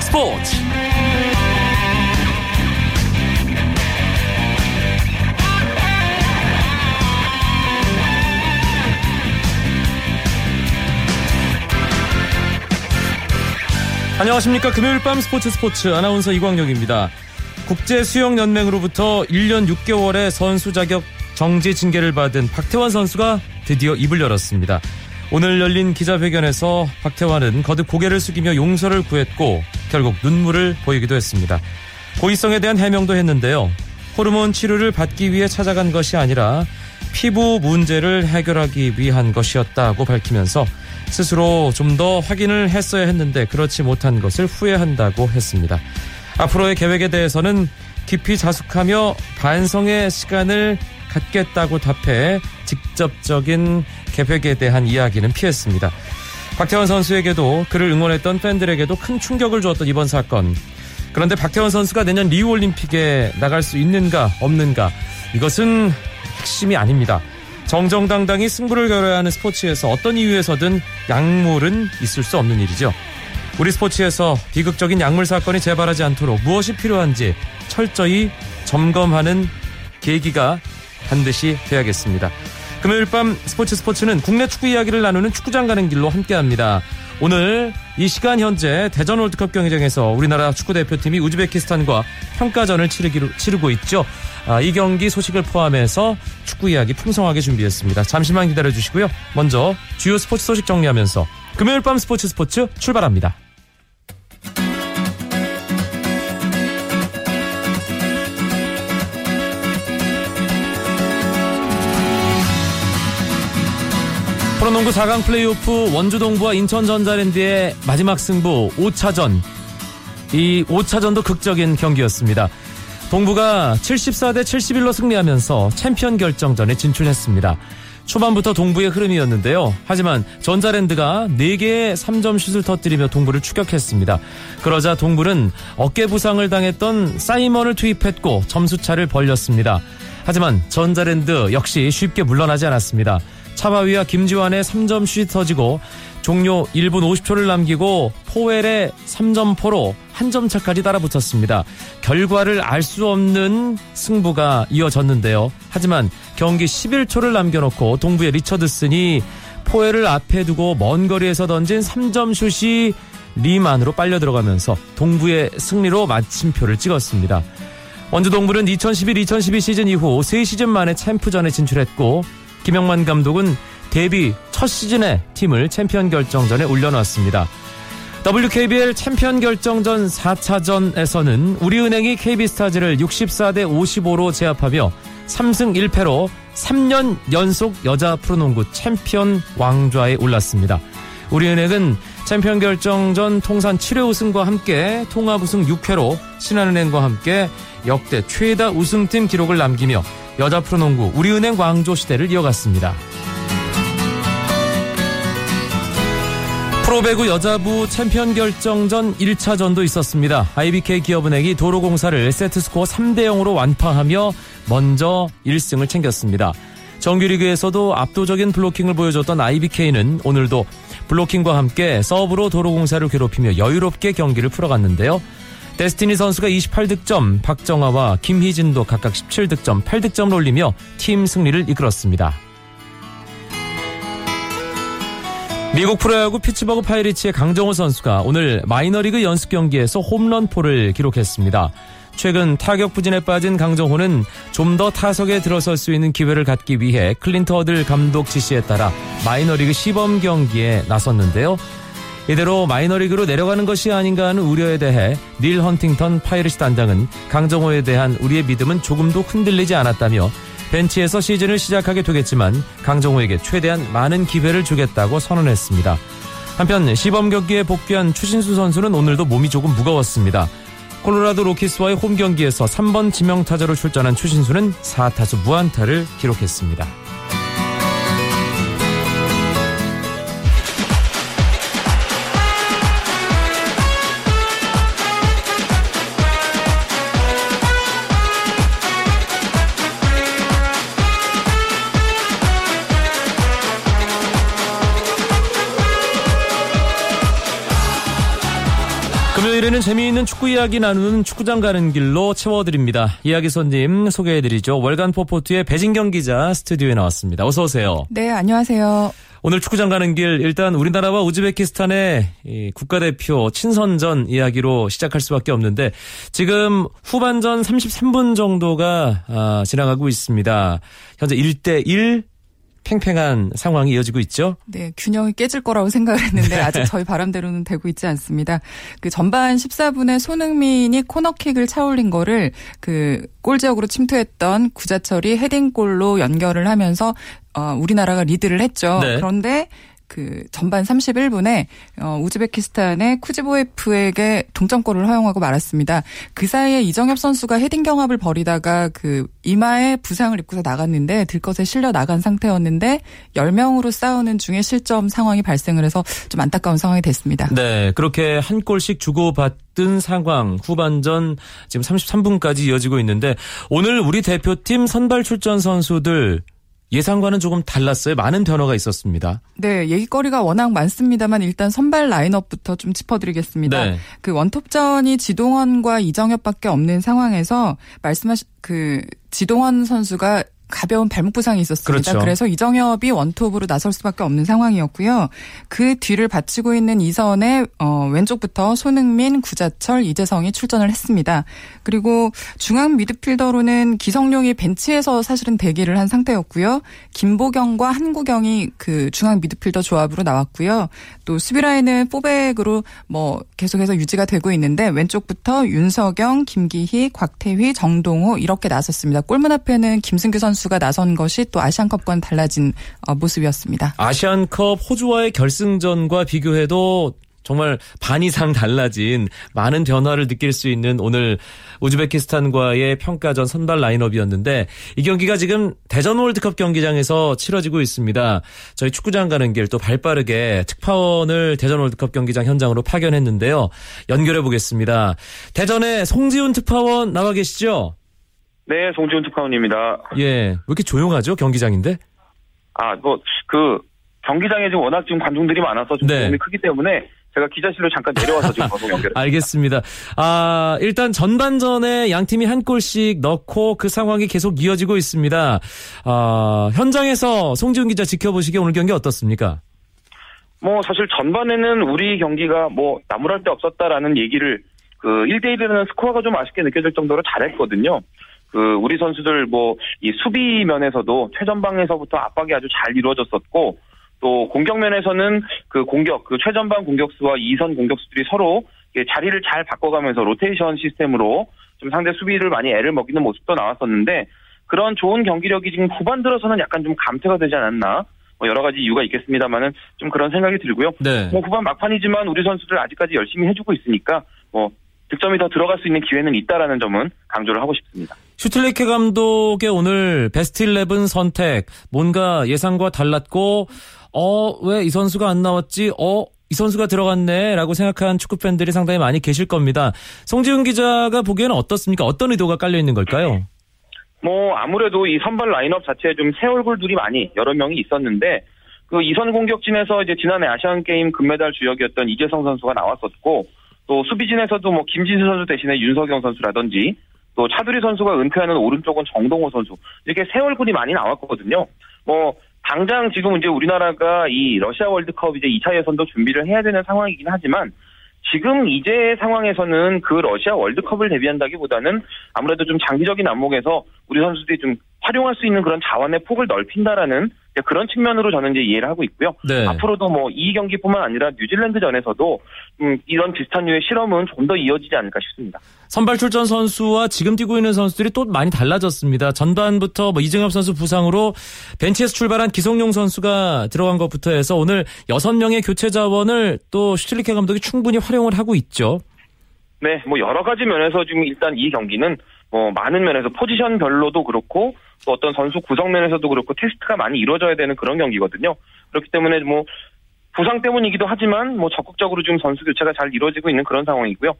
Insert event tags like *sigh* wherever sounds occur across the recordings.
스포츠. 안녕하십니까. 금요일 밤 스포츠 스포츠 아나운서 이광혁입니다. 국제수영연맹으로부터 1년 6개월의 선수 자격 정지 징계를 받은 박태환 선수가 드디어 입을 열었습니다. 오늘 열린 기자회견에서 박태환은 거듭 고개를 숙이며 용서를 구했고 결국 눈물을 보이기도 했습니다. 고의성에 대한 해명도 했는데요. 호르몬 치료를 받기 위해 찾아간 것이 아니라 피부 문제를 해결하기 위한 것이었다고 밝히면서 스스로 좀 더 확인을 했어야 했는데 그렇지 못한 것을 후회한다고 했습니다. 앞으로의 계획에 대해서는 깊이 자숙하며 반성의 시간을 갖겠다고 답해 직접적인 계획에 대한 이야기는 피했습니다. 박태원 선수에게도 그를 응원했던 팬들에게도 큰 충격을 주었던 이번 사건. 그런데 박태원 선수가 내년 리우 올림픽에 나갈 수 있는가 없는가 이것은 핵심이 아닙니다. 정정당당히 승부를 겨뤄야 하는 스포츠에서 어떤 이유에서든 약물은 있을 수 없는 일이죠. 우리 스포츠에서 비극적인 약물 사건이 재발하지 않도록 무엇이 필요한지 철저히 점검하는 계기가 반드시 돼야겠습니다. 금요일 밤 스포츠 스포츠는 국내 축구 이야기를 나누는 축구장 가는 길로 함께합니다. 오늘 이 시간 현재 대전 월드컵 경기장에서 우리나라 축구 대표팀이 우즈베키스탄과 평가전을 치르기로, 치르고 있죠. 아, 이 경기 소식을 포함해서 축구 이야기 풍성하게 준비했습니다. 잠시만 기다려 주시고요. 먼저 주요 스포츠 소식 정리하면서 금요일 밤 스포츠 스포츠 출발합니다. 프로농구 4강 플레이오프 원주동부와 인천전자랜드의 마지막 승부 5차전. 이 5차전도 극적인 경기였습니다. 동부가 74대 71로 승리하면서 챔피언 결정전에 진출했습니다. 초반부터 동부의 흐름이었는데요. 하지만 전자랜드가 4개의 3점 슛을 터뜨리며 동부를 추격했습니다. 그러자 동부는 어깨 부상을 당했던 사이먼을 투입했고 점수차를 벌렸습니다. 하지만 전자랜드 역시 쉽게 물러나지 않았습니다. 차바위와 김지환의 3점 슛이 터지고 종료 1분 50초를 남기고 포웰의 3점포로 한 점 차까지 따라붙었습니다. 결과를 알 수 없는 승부가 이어졌는데요. 하지만 경기 11초를 남겨놓고 동부의 리처드슨이 포웰을 앞에 두고 먼 거리에서 던진 3점 슛이 림 안으로 빨려 들어가면서 동부의 승리로 마침표를 찍었습니다. 원주 동부는 2011-2012 시즌 이후 3시즌 만에 챔프전에 진출했고 김영만 감독은 데뷔 첫 시즌에 팀을 챔피언 결정전에 올려놨습니다. WKBL 챔피언 결정전 4차전에서는 우리은행이 KB스타즈를 64대 55로 제압하며 3승 1패로 3년 연속 여자 프로농구 챔피언 왕좌에 올랐습니다. 우리은행은 챔피언 결정전 통산 7회 우승과 함께 통합 우승 6회로 신한은행과 함께 역대 최다 우승팀 기록을 남기며 여자 프로농구 우리은행 왕조 시대를 이어갔습니다. 프로배구 여자부 챔피언 결정전 1차전도 있었습니다. IBK 기업은행이 도로공사를 세트스코어 3대 0으로 완파하며 먼저 1승을 챙겼습니다. 정규리그에서도 압도적인 블로킹을 보여줬던 IBK는 오늘도 블로킹과 함께 서브로 도로공사를 괴롭히며 여유롭게 경기를 풀어갔는데요. 데스티니 선수가 28득점, 박정아와 김희진도 각각 17득점, 8득점을 올리며 팀 승리를 이끌었습니다. 미국 프로야구 피츠버그 파이리츠의 강정호 선수가 오늘 마이너리그 연습 경기에서 홈런포를 기록했습니다. 최근 타격 부진에 빠진 강정호는 좀 더 타석에 들어설 수 있는 기회를 갖기 위해 클린트 허들 감독 지시에 따라 마이너리그 시범 경기에 나섰는데요. 이대로 마이너리그로 내려가는 것이 아닌가 하는 우려에 대해 닐 헌팅턴 파이리츠 단장은 강정호에 대한 우리의 믿음은 조금도 흔들리지 않았다며 벤치에서 시즌을 시작하게 되겠지만 강정호에게 최대한 많은 기회를 주겠다고 선언했습니다. 한편 시범 경기에 복귀한 추신수 선수는 오늘도 몸이 조금 무거웠습니다. 콜로라도 로키스와의 홈 경기에서 3번 지명타자로 출전한 추신수는 4타수 무안타를 기록했습니다. 월요일에는 재미있는 축구 이야기 나누는 축구장 가는 길로 채워드립니다. 이야기 손님 소개해드리죠. 월간 포포트의 배진경 기자 스튜디오에 나왔습니다. 어서 오세요. 네, 안녕하세요. 오늘 축구장 가는 길 일단 우리나라와 우즈베키스탄의 국가대표 친선전 이야기로 시작할 수밖에 없는데 지금 후반전 33분 정도가 아, 지나가고 있습니다. 현재 1대 1 팽팽한 상황이 이어지고 있죠. 네, 균형이 깨질 거라고 생각을 했는데 네. 아직 저희 바람대로는 되고 있지 않습니다. 그 전반 14분에 손흥민이 코너킥을 차올린 거를 그 골 지역으로 침투했던 구자철이 헤딩골로 연결을 하면서 어, 우리나라가 리드를 했죠. 네. 그런데 그 전반 31분에 어, 우즈베키스탄의 쿠지보에프에게 동점골을 허용하고 말았습니다. 그 사이에 이정엽 선수가 헤딩 경합을 벌이다가 그 이마에 부상을 입고서 나갔는데 들것에 실려 나간 상태였는데 10명으로 싸우는 중에 실점 상황이 발생을 해서 좀 안타까운 상황이 됐습니다. 네, 그렇게 한 골씩 주고받던 상황 후반전 지금 33분까지 이어지고 있는데 오늘 우리 대표팀 선발 출전 선수들 예상과는 조금 달랐어요. 많은 변화가 있었습니다. 네, 얘기거리가 워낙 많습니다만 일단 선발 라인업부터 좀 짚어드리겠습니다. 네. 그 원톱전이 지동원과 이정엽밖에 없는 상황에서 말씀하신 그 지동원 선수가 가벼운 발목 부상이 있었습니다. 그렇죠. 그래서 이정엽이 원톱으로 나설 수밖에 없는 상황이었고요. 그 뒤를 받치고 있는 이선에 어, 왼쪽부터 손흥민, 구자철, 이재성이 출전을 했습니다. 그리고 중앙 미드필더로는 기성용이 벤치에서 사실은 대기를 한 상태였고요. 김보경과 한구경이 그 중앙 미드필더 조합으로 나왔고요. 또 수비 라인은 포백으로 뭐 계속해서 유지가 되고 있는데 왼쪽부터 윤석영, 김기희, 곽태휘, 정동호 이렇게 나섰습니다. 골문 앞에는 김승규 선수 선수가 나선 것이 또 아시안컵과는 달라진 어, 모습이었습니다. 아시안컵 호주와의 결승전과 비교해도 정말 반 이상 달라진 많은 변화를 느낄 수 있는 오늘 우즈베키스탄과의 평가전 선발 라인업이었는데 이 경기가 지금 대전 월드컵 경기장에서 치러지고 있습니다. 저희 축구장 가는 길 또 발빠르게 특파원을 대전 월드컵 경기장 현장으로 파견했는데요. 연결해 보겠습니다. 대전에 송지훈 특파원 나와 계시죠? 네, 송지훈 특파원입니다. 예, 왜 이렇게 조용하죠? 경기장인데? 아, 뭐, 그, 경기장에 지금 워낙 지금 관중들이 많아서 좀 네. 크기 때문에 제가 기자실로 잠깐 내려와서 지금 *laughs* 방송 연결. 알겠습니다. 아 일단 전반전에 양 팀이 한 골씩 넣고 그 상황이 계속 이어지고 있습니다. 아 현장에서 송지훈 기자 지켜보시기에 오늘 경기 어떻습니까? 뭐 사실 전반에는 우리 경기가 뭐 나무랄 데 없었다라는 얘기를 그 1대 1이라는 스코어가 좀 아쉽게 느껴질 정도로 잘했거든요. 그 우리 선수들 뭐 이 수비 면에서도 최전방에서부터 압박이 아주 잘 이루어졌었고 또 공격 면에서는 그 공격 그 최전방 공격수와 이선 공격수들이 서로 자리를 잘 바꿔가면서 로테이션 시스템으로 좀 상대 수비를 많이 애를 먹이는 모습도 나왔었는데 그런 좋은 경기력이 지금 후반 들어서는 약간 좀 감퇴가 되지 않았나 뭐 여러 가지 이유가 있겠습니다만은 좀 그런 생각이 들고요. 네. 뭐 후반 막판이지만 우리 선수들 아직까지 열심히 해주고 있으니까 뭐 득점이 더 들어갈 수 있는 기회는 있다라는 점은 강조를 하고 싶습니다. 슈틸리케 감독의 오늘 베스트 11 선택 뭔가 예상과 달랐고 어 왜 이 선수가 안 나왔지? 어 이 선수가 들어갔네라고 생각한 축구 팬들이 상당히 많이 계실 겁니다. 송지훈 기자가 보기에는 어떻습니까? 어떤 의도가 깔려 있는 걸까요? 뭐 아무래도 이 선발 라인업 자체에 좀 새 얼굴들이 많이 여러 명이 있었는데 그 이선 공격진에서 이제 지난해 아시안 게임 금메달 주역이었던 이재성 선수가 나왔었고 또 수비진에서도 뭐 김진수 선수 대신에 윤석영 선수라든지 또 차두리 선수가 은퇴하는 오른쪽은 정동호 선수 이렇게 새 얼굴이 많이 나왔거든요. 뭐 당장 지금 이제 우리나라가 이 러시아 월드컵 이제 2차 예선도 준비를 해야 되는 상황이긴 하지만 지금 이제 상황에서는 그 러시아 월드컵을 대비한다기보다는 아무래도 좀 장기적인 안목에서 우리 선수들이 좀 활용할 수 있는 그런 자원의 폭을 넓힌다라는 그런 측면으로 저는 이제 이해를 하고 있고요. 네. 앞으로도 뭐 이 경기뿐만 아니라 뉴질랜드전에서도 음, 이런 비슷한 류의 실험은 좀 더 이어지지 않을까 싶습니다. 선발 출전 선수와 지금 뛰고 있는 선수들이 또 많이 달라졌습니다. 전반부터 뭐 이정엽 선수 부상으로 벤치에서 출발한 기성용 선수가 들어간 것부터 해서 오늘 6명의 교체 자원을 또 슈틸리케 감독이 충분히 활용을 하고 있죠. 네, 뭐 여러 가지 면에서 지금 일단 이 경기는 뭐 많은 면에서 포지션별로도 그렇고 또 어떤 선수 구성 면에서도 그렇고 테스트가 많이 이루어져야 되는 그런 경기거든요. 그렇기 때문에 뭐 부상 때문이기도 하지만 뭐 적극적으로 지금 선수 교체가 잘 이루어지고 있는 그런 상황이고요.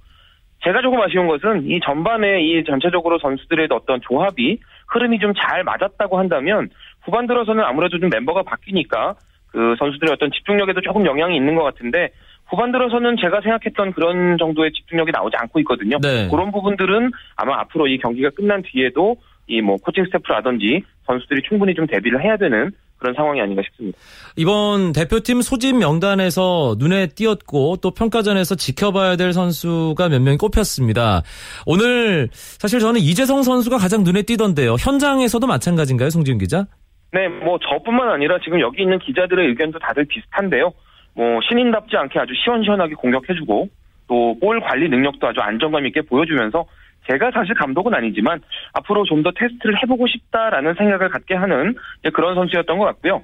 제가 조금 아쉬운 것은 이 전반에 이 전체적으로 선수들의 어떤 조합이 흐름이 좀 잘 맞았다고 한다면 후반 들어서는 아무래도 좀 멤버가 바뀌니까 그 선수들의 어떤 집중력에도 조금 영향이 있는 것 같은데 후반 들어서는 제가 생각했던 그런 정도의 집중력이 나오지 않고 있거든요. 네. 그런 부분들은 아마 앞으로 이 경기가 끝난 뒤에도 이 뭐 코칭 스태프라든지 선수들이 충분히 좀 대비를 해야 되는 그런 상황이 아닌가 싶습니다. 이번 대표팀 소집 명단에서 눈에 띄었고 또 평가전에서 지켜봐야 될 선수가 몇 명이 꼽혔습니다. 오늘 사실 저는 이재성 선수가 가장 눈에 띄던데요. 현장에서도 마찬가지인가요, 송지훈 기자? 네, 뭐 저뿐만 아니라 지금 여기 있는 기자들의 의견도 다들 비슷한데요. 뭐 신인답지 않게 아주 시원시원하게 공격해주고 또 볼 관리 능력도 아주 안정감 있게 보여주면서 제가 사실 감독은 아니지만 앞으로 좀 더 테스트를 해보고 싶다라는 생각을 갖게 하는 그런 선수였던 것 같고요.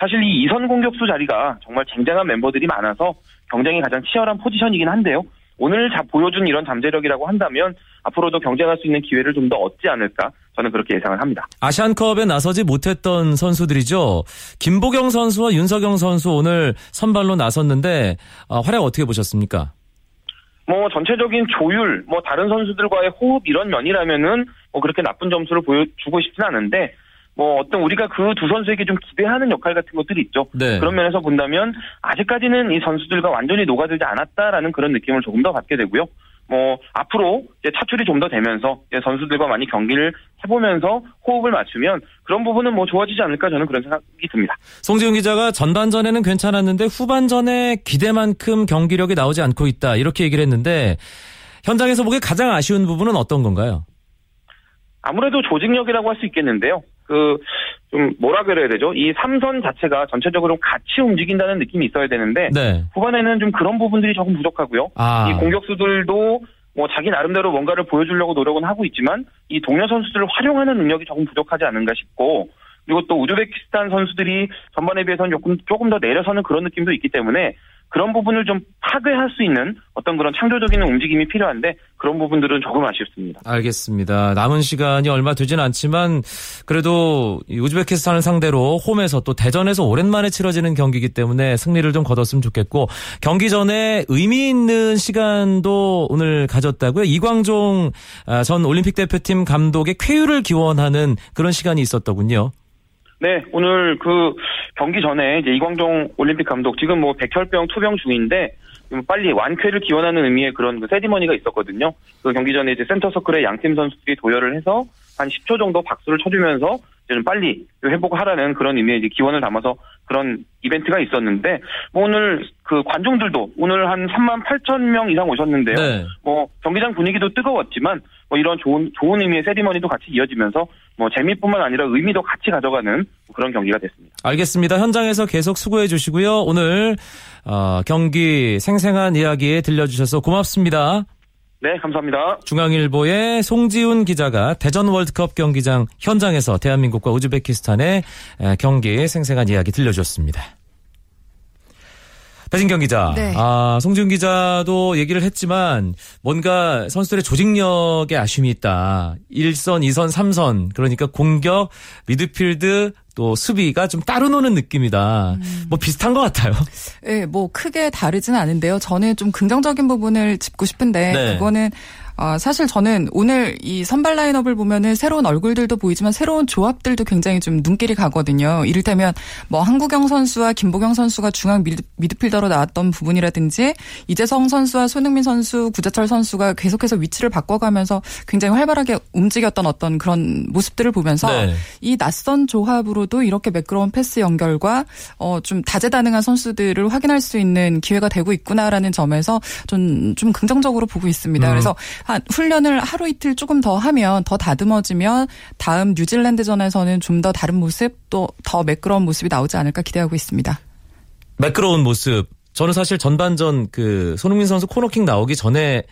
사실 이 이선 공격수 자리가 정말 쟁쟁한 멤버들이 많아서 경쟁이 가장 치열한 포지션이긴 한데요. 오늘 자, 보여준 이런 잠재력이라고 한다면 앞으로도 경쟁할 수 있는 기회를 좀 더 얻지 않을까 저는 그렇게 예상을 합니다. 아시안컵에 나서지 못했던 선수들이죠. 김보경 선수와 윤석영 선수 오늘 선발로 나섰는데 어, 활약 어떻게 보셨습니까? 뭐 전체적인 조율, 뭐 다른 선수들과의 호흡 이런 면이라면은 뭐 그렇게 나쁜 점수를 보여주고 싶진 않은데 뭐 어떤 우리가 그 두 선수에게 좀 기대하는 역할 같은 것들이 있죠. 네. 그런 면에서 본다면 아직까지는 이 선수들과 완전히 녹아들지 않았다라는 그런 느낌을 조금 더 받게 되고요. 뭐 앞으로 이제 차출이 좀 더 되면서 선수들과 많이 경기를 해보면서 호흡을 맞추면 그런 부분은 뭐 좋아지지 않을까 저는 그런 생각이 듭니다. 송지훈 기자가 전반전에는 괜찮았는데 후반전에 기대만큼 경기력이 나오지 않고 있다 이렇게 얘기를 했는데 현장에서 보기에 가장 아쉬운 부분은 어떤 건가요? 아무래도 조직력이라고 할 수 있겠는데요. 그, 좀, 뭐라 그래야 되죠? 이 삼선 자체가 전체적으로 같이 움직인다는 느낌이 있어야 되는데, 네. 후반에는 좀 그런 부분들이 조금 부족하고요. 아. 이 공격수들도 뭐 자기 나름대로 뭔가를 보여주려고 노력은 하고 있지만, 이 동료 선수들을 활용하는 능력이 조금 부족하지 않은가 싶고, 그리고 또 우즈베키스탄 선수들이 전반에 비해서는 조금, 조금 더 내려서는 그런 느낌도 있기 때문에, 그런 부분을 좀 파괴할 수 있는 어떤 그런 창조적인 움직임이 필요한데 그런 부분들은 조금 아쉽습니다. 알겠습니다. 남은 시간이 얼마 되진 않지만 그래도 우즈베키스탄을 상대로 홈에서 또 대전에서 오랜만에 치러지는 경기이기 때문에 승리를 좀 거뒀으면 좋겠고 경기 전에 의미 있는 시간도 오늘 가졌다고요. 이광종 아, 전 올림픽 대표팀 감독의 쾌유를 기원하는 그런 시간이 있었더군요. 네, 오늘 그 경기 전에 이제 이광종 올림픽 감독 지금 뭐 백혈병 투병 중인데 빨리 완쾌를 기원하는 의미의 그런 그 세리머니가 있었거든요. 그 경기 전에 이제 센터 서클의 양팀 선수들이 도열을 해서 한 10초 정도 박수를 쳐주면서 좀 빨리 회복하라는 그런 의미의 이제 기원을 담아서 그런 이벤트가 있었는데 뭐 오늘 그 관중들도 오늘 한 3만 8천 명 이상 오셨는데요. 네. 뭐 경기장 분위기도 뜨거웠지만 뭐 이런 좋은 좋은 의미의 세리머니도 같이 이어지면서 뭐 재미뿐만 아니라 의미도 같이 가져가는 그런 경기가 됐습니다. 알겠습니다. 현장에서 계속 수고해 주시고요. 오늘 어, 경기 생생한 이야기 들려주셔서 고맙습니다. 네, 감사합니다. 중앙일보의 송지훈 기자가 대전 월드컵 경기장 현장에서 대한민국과 우즈베키스탄의 경기 생생한 이야기 들려주었습니다. 배진경 기자. 네. 아, 송지훈 기자도 얘기를 했지만 뭔가 선수들의 조직력에 아쉬움이 있다. 1선, 2선, 3선. 그러니까 공격, 미드필드, 또 수비가 좀 따로 노는 느낌이다. 음. 뭐 비슷한 것 같아요. 네, 뭐 크게 다르지는 않은데요. 저는 좀 긍정적인 부분을 짚고 싶은데 네. 그거는 어, 사실 저는 오늘 이 선발 라인업을 보면은 새로운 얼굴들도 보이지만 새로운 조합들도 굉장히 좀 눈길이 가거든요. 이를테면 뭐 한국영 선수와 김보경 선수가 중앙 미드, 미드필더로 나왔던 부분이라든지 이재성 선수와 손흥민 선수, 구자철 선수가 계속해서 위치를 바꿔가면서 굉장히 활발하게 움직였던 어떤 그런 모습들을 보면서 네. 이 낯선 조합으로도 이렇게 매끄러운 패스 연결과 어, 좀 다재다능한 선수들을 확인할 수 있는 기회가 되고 있구나라는 점에서 좀, 좀 긍정적으로 보고 있습니다. 음. 그래서 한 훈련을 하루 이틀 조금 더 하면 더 다듬어지면 다음 뉴질랜드전에서는 좀 더 다른 모습 또 더 매끄러운 모습이 나오지 않을까 기대하고 있습니다. 매끄러운 모습. 저는 사실 전반전 그 손흥민 선수 코너킥 나오기 전에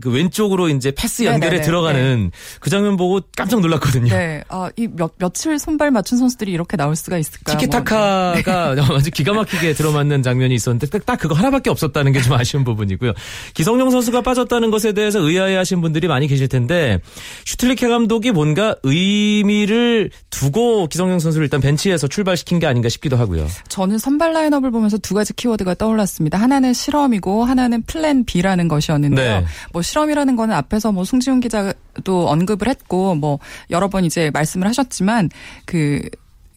그 왼쪽으로 이제 패스 연결에 네네네. 들어가는 네. 그 장면 보고 깜짝 놀랐거든요. 네. 아, 이 몇, 며칠 손발 맞춘 선수들이 이렇게 나올 수가 있을까? 티키타카가 뭐. *laughs* 아주 기가 막히게 들어맞는 장면이 있었는데 딱 그거 하나밖에 없었다는 게 좀 아쉬운 부분이고요. 기성용 선수가 빠졌다는 것에 대해서 의아해 하신 분들이 많이 계실 텐데 슈틀리케 감독이 뭔가 의미를 두고 기성용 선수를 일단 벤치에서 출발시킨 게 아닌가 싶기도 하고요. 저는 선발 라인업을 보면서 두 가지 키워드가 떠올랐습니다. 하나는 실험이고 하나는 plan B라는 것이었는데요. 네. 뭐 실험이라는 거는 앞에서 뭐 송지훈 기자도 언급을 했고 뭐 여러 번 이제 말씀을 하셨지만 그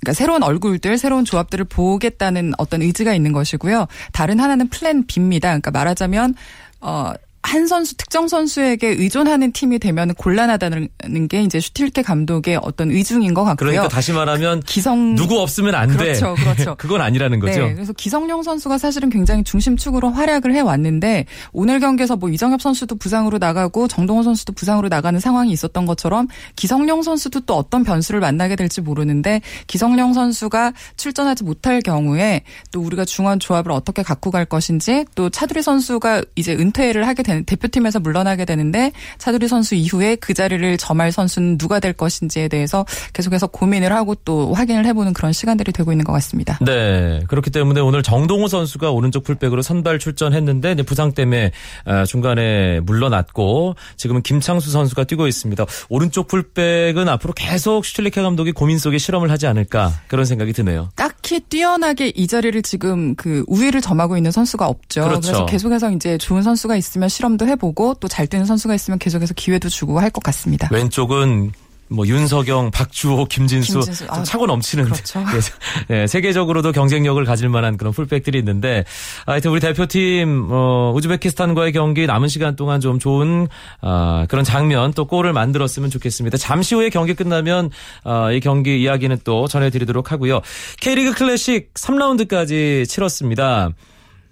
그러니까 새로운 얼굴들, 새로운 조합들을 보겠다는 어떤 의지가 있는 것이고요. 다른 하나는 plan B입니다. 그러니까 말하자면 어, 한 선수 특정 선수에게 의존하는 팀이 되면 곤란하다는 게 이제 슈틸리케 감독의 어떤 의중인 것 같고요. 그러니까 다시 말하면 기성 누구 없으면 안 그렇죠, 돼. 그렇죠. *laughs* 그건 아니라는 거죠. 네, 그래서 기성용 선수가 사실은 굉장히 중심축으로 활약을 해 왔는데 오늘 경기에서 뭐 이정엽 선수도 부상으로 나가고 정동원 선수도 부상으로 나가는 상황이 있었던 것처럼 기성용 선수도 또 어떤 변수를 만나게 될지 모르는데 기성용 선수가 출전하지 못할 경우에 또 우리가 중원 조합을 어떻게 갖고 갈 것인지 또 차두리 선수가 이제 은퇴를 하게 되는 대표팀에서 물러나게 되는데 차두리 선수 이후에 그 자리를 점할 선수는 누가 될 것인지에 대해서 계속해서 고민을 하고 또 확인을 해보는 그런 시간들이 되고 있는 것 같습니다. 네, 그렇기 때문에 오늘 정동호 선수가 오른쪽 풀백으로 선발 출전했는데 부상 때문에 아, 중간에 물러났고 지금은 김창수 선수가 뛰고 있습니다. 오른쪽 풀백은 앞으로 계속 슈틸리케 감독이 고민 속에 실험을 하지 않을까 그런 생각이 드네요. 딱히 뛰어나게 이 자리를 지금 그 우위를 점하고 있는 선수가 없죠. 그렇죠. 그래서 계속해서 이제 좋은 선수가 있으면 실험 실험도 해보고 또 잘 뛰는 선수가 있으면 계속해서 기회도 주고 할 것 같습니다. 왼쪽은 뭐 윤석영, 박주호, 김진수, 김진수. 아, 차고 넘치는 그렇죠. *laughs* 네, 세계적으로도 경쟁력을 가질 만한 그런 풀백들이 있는데 하여튼 우리 대표팀 어, 우즈베키스탄과의 경기 남은 시간 동안 좀 좋은 어, 그런 장면 또 골을 만들었으면 좋겠습니다. 잠시 후에 경기 끝나면 어, 이 경기 이야기는 또 전해드리도록 하고요. K리그 클래식 3라운드까지 치렀습니다.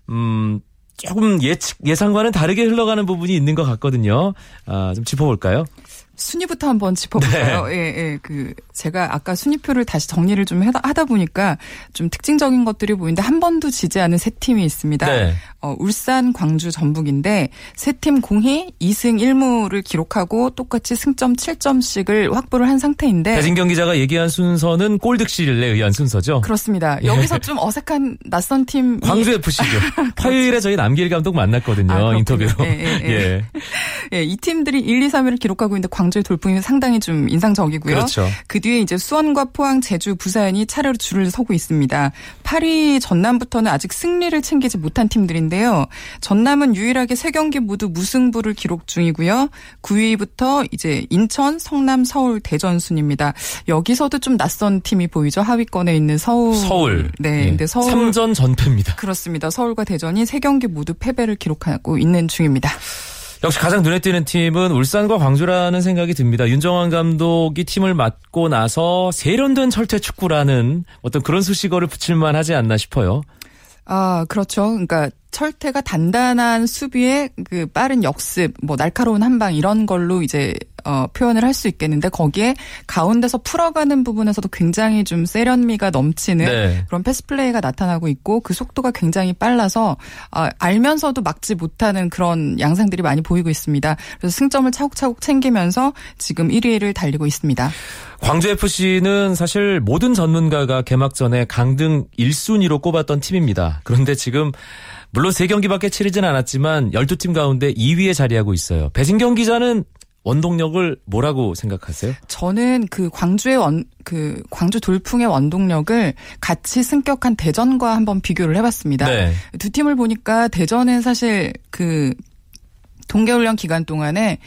음. 조금 예측, 예상과는 다르게 흘러가는 부분이 있는 것 같거든요. 아, 좀 짚어볼까요? 순위부터 한번 짚어볼까요? 네. 예, 예. 그, 제가 아까 순위표를 다시 정리를 좀 하다 보니까 좀 특징적인 것들이 보이는데 한 번도 지지 않은 세 팀이 있습니다. 네. 어, 울산, 광주, 전북인데 세 팀 공히 2승 1무를 기록하고 똑같이 승점 7점씩을 확보를 한 상태인데 배진경 기자가 얘기한 순서는 골득실에 의한 순서죠. 그렇습니다. 예. 여기서 좀 어색한 낯선 팀 광주 FC죠. *laughs* 화요일에 저희 남길 감독 만났거든요. 아, 인터뷰로. 예, 예, 예. 예. *laughs* 예, 이 팀들이 1, 2, 3위를 기록하고 있는데 광 주의 돌풍이 상당히 좀 인상적이고요. 그렇죠. 그 뒤에 이제 수원과 포항, 제주, 부산이 차례로 줄을 서고 있습니다. 8위 전남부터는 아직 승리를 챙기지 못한 팀들인데요. 전남은 유일하게 3경기 모두 무승부를 기록 중이고요. 9위부터 이제 인천, 성남, 서울, 대전 순입니다. 여기서도 좀 낯선 팀이 보이죠. 하위권에 있는 서울. 서울. 네. 네. 근데 서울 3전 전패입니다. 그렇습니다. 서울과 대전이 3경기 모두 패배를 기록하고 있는 중입니다. 역시 가장 눈에 띄는 팀은 울산과 광주라는 생각이 듭니다. 윤정환 감독이 팀을 맡고 나서 세련된 철퇴 축구라는 어떤 그런 수식어를 붙일만 하지 않나 싶어요. 아, 그렇죠. 그러니까 철퇴가 단단한 수비에 그 빠른 역습, 뭐 날카로운 한방 이런 걸로 이제 어, 표현을 할 수 있겠는데 거기에 가운데서 풀어가는 부분에서도 굉장히 좀 세련미가 넘치는 네. 그런 패스 플레이가 나타나고 있고 그 속도가 굉장히 빨라서 어, 알면서도 막지 못하는 그런 양상들이 많이 보이고 있습니다. 그래서 승점을 차곡차곡 챙기면서 지금 1위를 달리고 있습니다. 광주 FC는 사실 모든 전문가가 개막 전에 강등 1순위로 꼽았던 팀입니다. 그런데 지금 물론 3경기밖에 치르진 않았지만 12팀 가운데 2위에 자리하고 있어요. 배진경 기자는 원동력을 뭐라고 생각하세요? 저는 그 광주의 원, 그 광주 돌풍의 원동력을 같이 승격한 대전과 한번 비교를 해봤습니다. 네. 두 팀을 보니까 대전은 사실 그 동계훈련 기간 동안에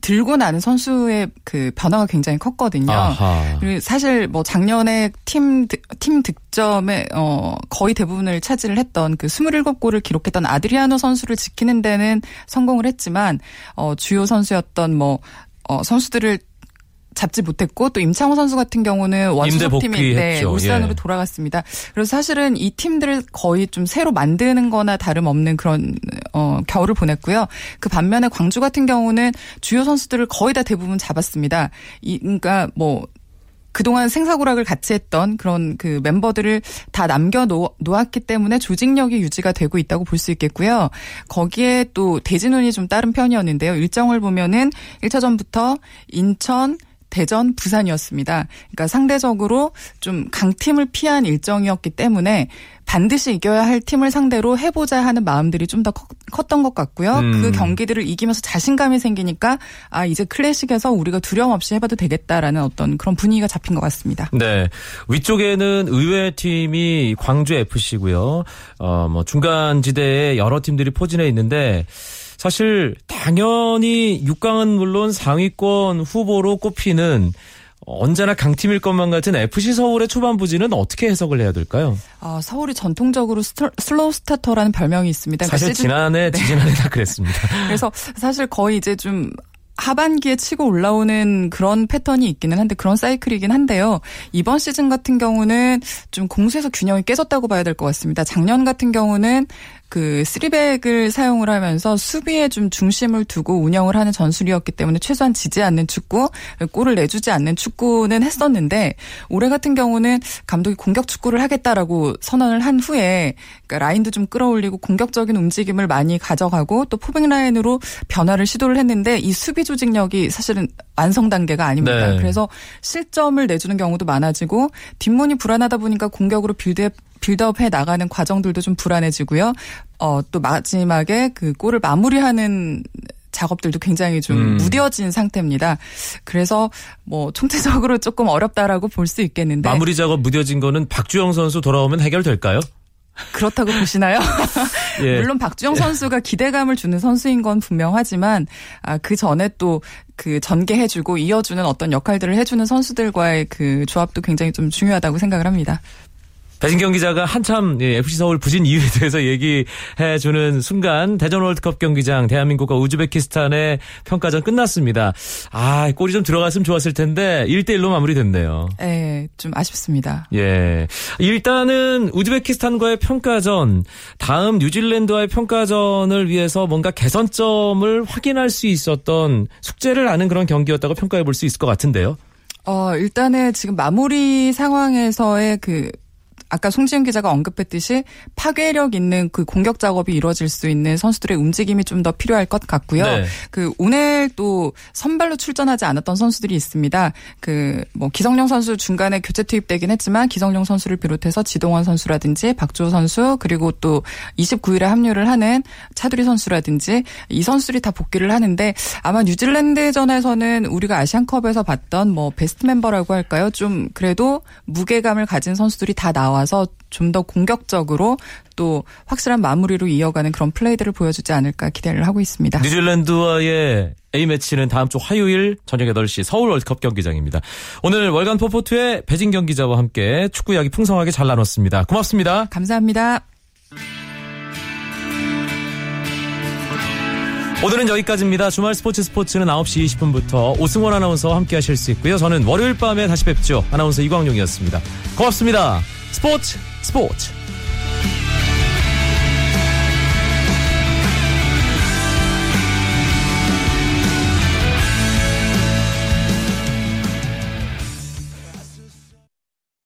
들고 나는 선수의 그 변화가 굉장히 컸거든요. 아하. 그리고 사실 뭐 작년에 팀, 팀 득점에, 어, 거의 대부분을 차지를 했던 그 27골을 기록했던 아드리아노 선수를 지키는 데는 성공을 했지만, 어, 주요 선수였던 뭐, 어, 선수들을 잡지 못했고 또 임창호 선수 같은 경우는 원소속팀인데 네, 울산으로 예. 돌아갔습니다. 그래서 사실은 이 팀들을 거의 좀 새로 만드는 거나 다름없는 그런 어 겨울을 보냈고요. 그 반면에 광주 같은 경우는 주요 선수들을 거의 다 대부분 잡았습니다. 이 그러니까 뭐 그동안 생사고락을 같이 했던 그런 그 멤버들을 다 남겨 놓았기 때문에 조직력이 유지가 되고 있다고 볼 수 있겠고요. 거기에 또 대진운이 좀 다른 편이었는데요. 일정을 보면은 1차전부터 인천, 대전, 부산이었습니다. 그러니까 상대적으로 좀 강팀을 피한 일정이었기 때문에 반드시 이겨야 할 팀을 상대로 해보자 하는 마음들이 좀 더 컸던 것 같고요. 음. 그 경기들을 이기면서 자신감이 생기니까 아 이제 클래식에서 우리가 두려움 없이 해봐도 되겠다라는 어떤 그런 분위기가 잡힌 것 같습니다. 네 위쪽에는 의외 팀이 광주 FC고요. 어뭐 중간 지대에 여러 팀들이 포진해 있는데. 사실 당연히 6강은 물론 상위권 후보로 꼽히는 언제나 강팀일 것만 같은 FC 서울의 초반 부진은 어떻게 해석을 해야 될까요? 아, 서울이 전통적으로 slow starter라는 별명이 있습니다. 그러니까 사실 시즌... 지난해, 네. 지난해 다 그랬습니다. *laughs* 그래서 사실 거의 이제 좀 하반기에 치고 올라오는 그런 패턴이 있기는 한데 그런 사이클이긴 한데요. 이번 시즌 같은 경우는 좀 공수에서 균형이 깨졌다고 봐야 될 것 같습니다. 작년 같은 경우는 그 쓰리백을 사용을 하면서 수비에 좀 중심을 두고 운영을 하는 전술이었기 때문에 최소한 지지 않는 축구, 골을 내주지 않는 축구는 했었는데 올해 같은 경우는 감독이 공격 축구를 하겠다라고 선언을 한 후에 그러니까 라인도 좀 끌어올리고 공격적인 움직임을 많이 가져가고 또 포백 라인으로 변화를 시도를 했는데 이 수비 조직력이 사실은 완성 단계가 아닙니다. 네. 그래서 실점을 내주는 경우도 많아지고 뒷문이 불안하다 보니까 공격으로 build-up build-up 해 나가는 과정들도 좀 불안해지고요. 어, 또 마지막에 그 골을 마무리하는 작업들도 굉장히 좀 음. 무뎌진 상태입니다. 그래서 뭐 총체적으로 조금 어렵다라고 볼 수 있겠는데 마무리 작업 무뎌진 거는 박주영 선수 돌아오면 해결될까요? 그렇다고 보시나요? *laughs* 예. 물론 박주영 선수가 기대감을 주는 선수인 건 분명하지만 아, 그 전에 또 그 전개해주고 이어주는 어떤 역할들을 해주는 선수들과의 그 조합도 굉장히 좀 중요하다고 생각을 합니다. 배진경 기자가 한참 FC 서울 부진 이유에 대해서 얘기해주는 순간 대전 월드컵 경기장 대한민국과 우즈베키스탄의 평가전 끝났습니다. 아 골이 좀 들어갔으면 좋았을 텐데 1대1로 마무리됐네요. 네, 좀 아쉽습니다. 예, 일단은 우즈베키스탄과의 평가전 다음 뉴질랜드와의 평가전을 위해서 뭔가 개선점을 확인할 수 있었던 숙제를 아는 그런 경기였다고 평가해 볼 수 있을 것 같은데요. 어, 일단은 지금 마무리 상황에서의 그 아까 송지은 기자가 언급했듯이 파괴력 있는 그 공격 작업이 이루어질 수 있는 선수들의 움직임이 좀 더 필요할 것 같고요. 네. 그 오늘 또 선발로 출전하지 않았던 선수들이 있습니다. 그 뭐 기성용 선수 중간에 교체 투입되긴 했지만 기성용 선수를 비롯해서 지동원 선수라든지 박주호 선수 그리고 또 29일에 합류를 하는 차두리 선수라든지 이 선수들이 다 복귀를 하는데 아마 뉴질랜드전에서는 우리가 아시안컵에서 봤던 뭐 베스트 멤버라고 할까요? 좀 그래도 무게감을 가진 선수들이 다 나와 나와서 좀 더 공격적으로 또 확실한 마무리로 이어가는 그런 플레이들을 보여주지 않을까 기대를 하고 있습니다. 뉴질랜드와의 A매치는 다음 주 화요일 저녁 8시 서울 월드컵 경기장입니다. 오늘 월간 포포트의 배진경 기자와 함께 축구 이야기 풍성하게 잘 나눴습니다. 고맙습니다. 감사합니다. 오늘은 여기까지입니다. 주말 스포츠 스포츠는 9시 20분부터 오승원 아나운서와 함께 하실 수 있고요. 저는 월요일 밤에 다시 뵙죠. 아나운서 이광용이었습니다. 고맙습니다. Sport, sport.